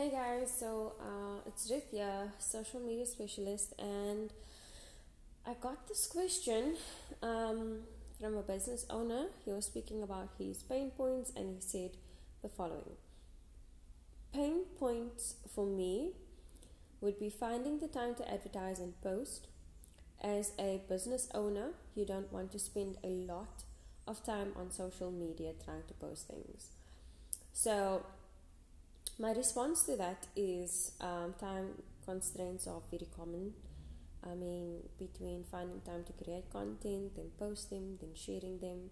Hey guys, so uh, it's here, social media specialist, and I got this question um, from a business owner. He was speaking about his pain points, and he said the following Pain points for me would be finding the time to advertise and post. As a business owner, you don't want to spend a lot of time on social media trying to post things. So, my response to that is um, time constraints are very common. I mean, between finding time to create content, then post them, then sharing them,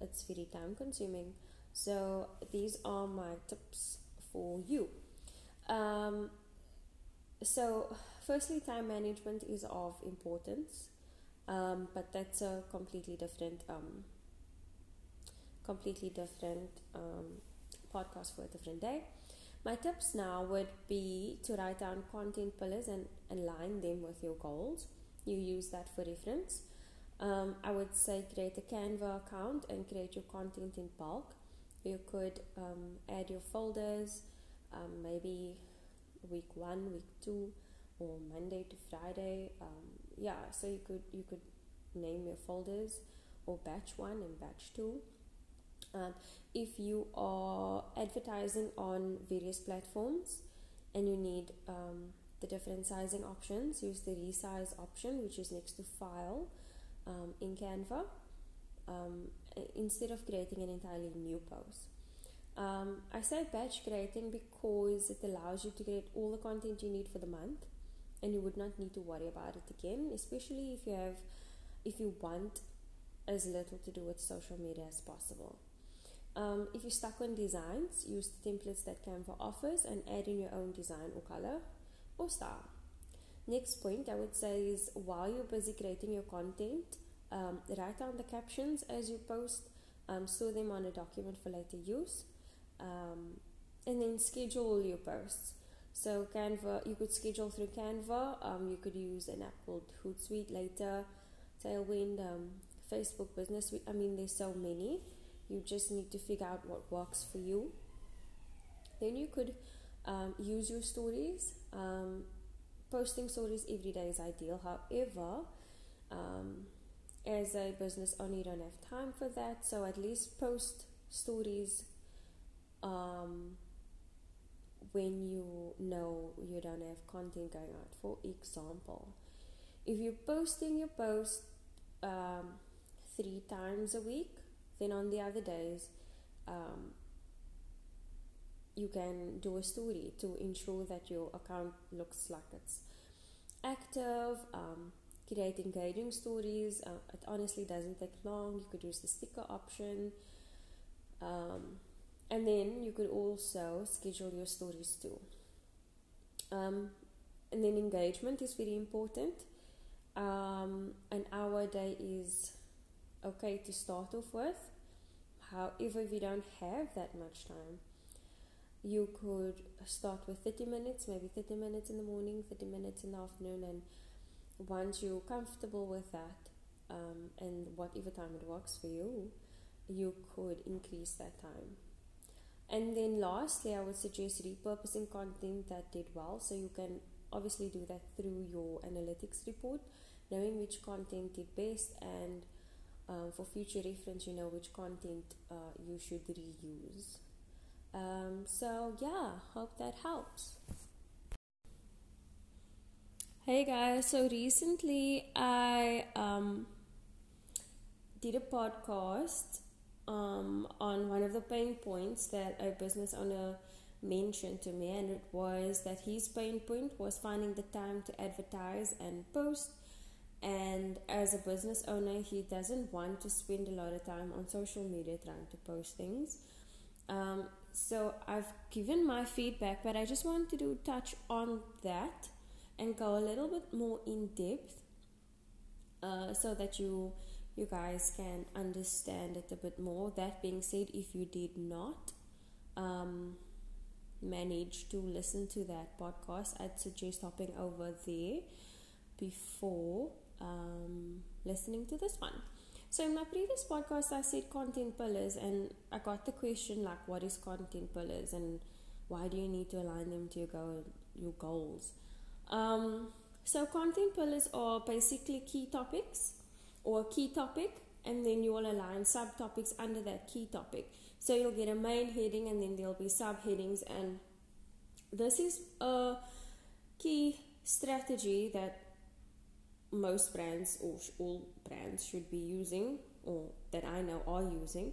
it's very time consuming. So, these are my tips for you. Um, so, firstly, time management is of importance, um, but that's a completely different, um, completely different um, podcast for a different day. My tips now would be to write down content pillars and align them with your goals. You use that for reference. Um, I would say create a Canva account and create your content in bulk. You could um, add your folders, um, maybe week one, week two, or Monday to Friday. Um, yeah, so you could you could name your folders or batch one and batch two. Um, if you are advertising on various platforms and you need um, the different sizing options, use the resize option, which is next to file um, in Canva, um, instead of creating an entirely new post. Um, I say batch creating because it allows you to create all the content you need for the month and you would not need to worry about it again, especially if you have if you want as little to do with social media as possible. Um, if you're stuck on designs, use the templates that Canva offers and add in your own design or color or style. Next point I would say is while you're busy creating your content, um, write down the captions as you post, um, store them on a document for later use, um, and then schedule your posts. So Canva, you could schedule through Canva. Um, you could use an app called Hootsuite later, Tailwind, um, Facebook Business Suite. I mean, there's so many. You just need to figure out what works for you. Then you could um, use your stories. Um, posting stories every day is ideal. However, um, as a business owner, you don't have time for that. So at least post stories um, when you know you don't have content going out. For example, if you're posting your post um, three times a week, then on the other days, um, you can do a story to ensure that your account looks like it's active. Um, create engaging stories. Uh, it honestly doesn't take long. You could use the sticker option. Um, and then you could also schedule your stories too. Um, and then engagement is very important. Um, an hour a day is okay to start off with. However, if you don't have that much time, you could start with 30 minutes, maybe 30 minutes in the morning, 30 minutes in the afternoon, and once you're comfortable with that, um, and whatever time it works for you, you could increase that time. And then lastly, I would suggest repurposing content that did well. So you can obviously do that through your analytics report, knowing which content did best and um, for future reference, you know which content uh, you should reuse. Um, so, yeah, hope that helps. Hey guys, so recently I um, did a podcast um, on one of the pain points that a business owner mentioned to me, and it was that his pain point was finding the time to advertise and post and as a business owner he doesn't want to spend a lot of time on social media trying to post things. Um, so i've given my feedback but i just wanted to touch on that and go a little bit more in depth uh, so that you you guys can understand it a bit more. That being said if you did not um, manage to listen to that podcast i'd suggest hopping over there before um, listening to this one. So, in my previous podcast, I said content pillars, and I got the question like, what is content pillars? And why do you need to align them to your, goal, your goals? Um, so, content pillars are basically key topics or a key topic, and then you will align subtopics under that key topic. So, you'll get a main heading, and then there'll be subheadings, and this is a key strategy that most brands or all brands should be using, or that I know are using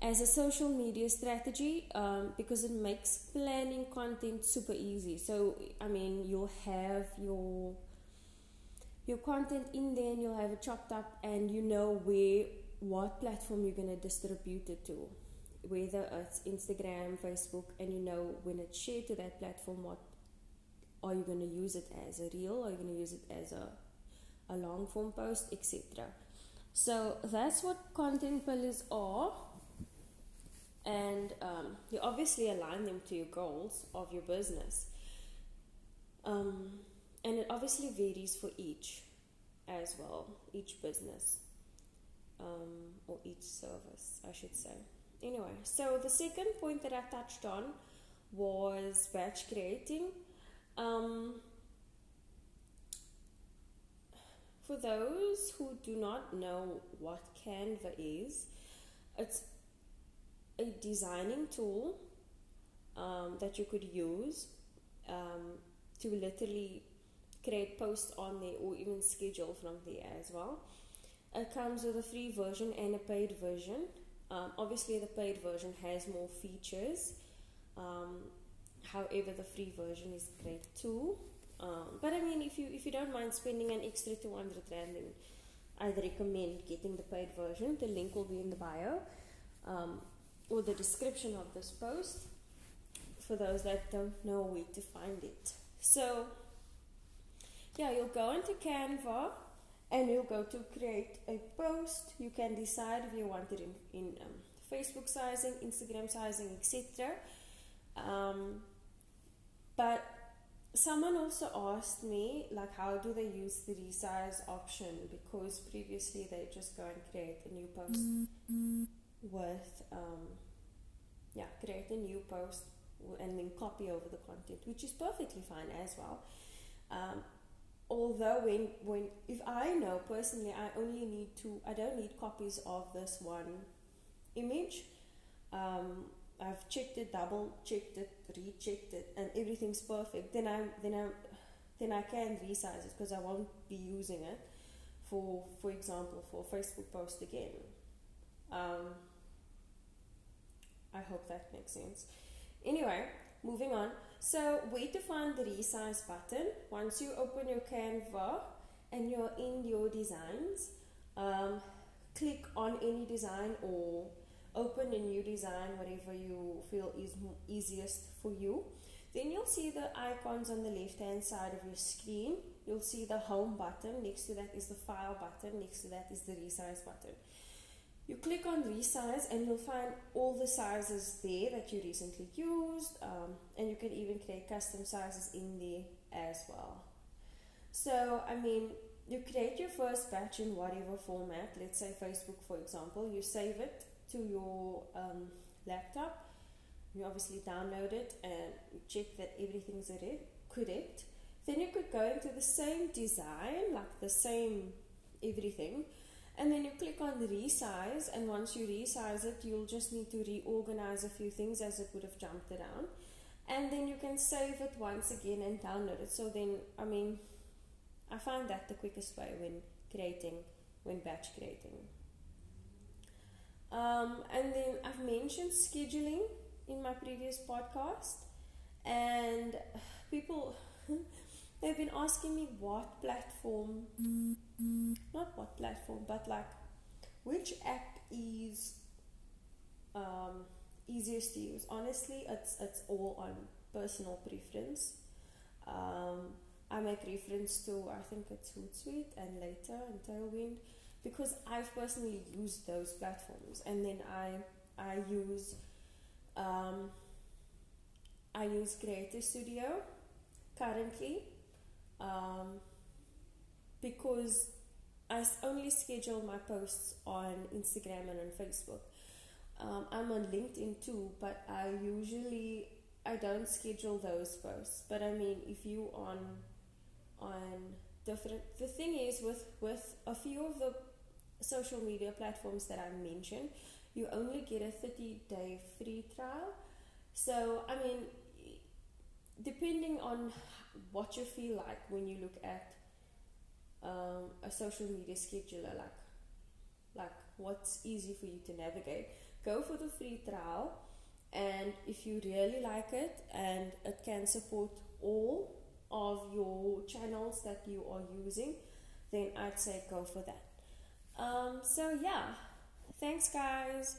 as a social media strategy um, because it makes planning content super easy. So, I mean, you'll have your your content in there and you'll have it chopped up and you know where what platform you're going to distribute it to whether it's instagram facebook and you know when it's shared to that platform what are you going to use it as a reel are you going to use it as a, a long form post etc so that's what content pillars are and um, you obviously align them to your goals of your business. Um, and it obviously varies for each as well, each business um, or each service, I should say. Anyway, so the second point that I touched on was batch creating. Um, for those who do not know what Canva is, it's a designing tool um, that you could use um, to literally create posts on there or even schedule from there as well. It comes with a free version and a paid version. Um, obviously, the paid version has more features. Um, however, the free version is great too. Um, but I mean, if you if you don't mind spending an extra 200 rand, then I'd recommend getting the paid version. The link will be in the bio. Um, or the description of this post for those that don't know where to find it. So, yeah, you'll go into Canva and you'll go to create a post. You can decide if you want it in, in um, Facebook sizing, Instagram sizing, etc. Um, but someone also asked me, like, how do they use the resize option? Because previously they just go and create a new post. With um, yeah create a new post and then copy over the content which is perfectly fine as well um, although when when if i know personally i only need to i don't need copies of this one image um, i've checked it double checked it rechecked it and everything's perfect then i then i then i can resize it because i won't be using it for for example for a facebook post again um, I hope that makes sense. Anyway, moving on. So, where to find the resize button? Once you open your Canva and you're in your designs, um, click on any design or open a new design, whatever you feel is easiest for you. Then you'll see the icons on the left hand side of your screen. You'll see the home button. Next to that is the file button. Next to that is the resize button. You click on resize and you'll find all the sizes there that you recently used um, and you can even create custom sizes in there as well. So, I mean, you create your first batch in whatever format, let's say Facebook for example, you save it to your um, laptop, you obviously download it and check that everything's correct. Then you could go into the same design, like the same everything, and then you click on resize and once you resize it you'll just need to reorganize a few things as it would have jumped around. And then you can save it once again and download it. So then i mean i find that the quickest way when creating when batch creating um, and then i've mentioned scheduling in my previous podcast and people they've been asking me what platform not what platform but like which app is um, easiest to use. Honestly it's it's all on personal preference. Um, I make reference to I think it's Hootsuite and later and Tailwind because I've personally used those platforms and then I I use um, I use Creator Studio currently um, because I only schedule my posts on Instagram and on Facebook. Um, I'm on LinkedIn too, but I usually I don't schedule those posts, but I mean, if you on on different, the thing is with with a few of the social media platforms that I mentioned, you only get a 30 day free trial. So, I mean, depending on what you feel like when you look at um, a social media scheduler, like like what's easy for you to navigate, go for the free trial. And if you really like it and it can support all of your channels that you are using, then I'd say go for that. Um, so, yeah, thanks, guys.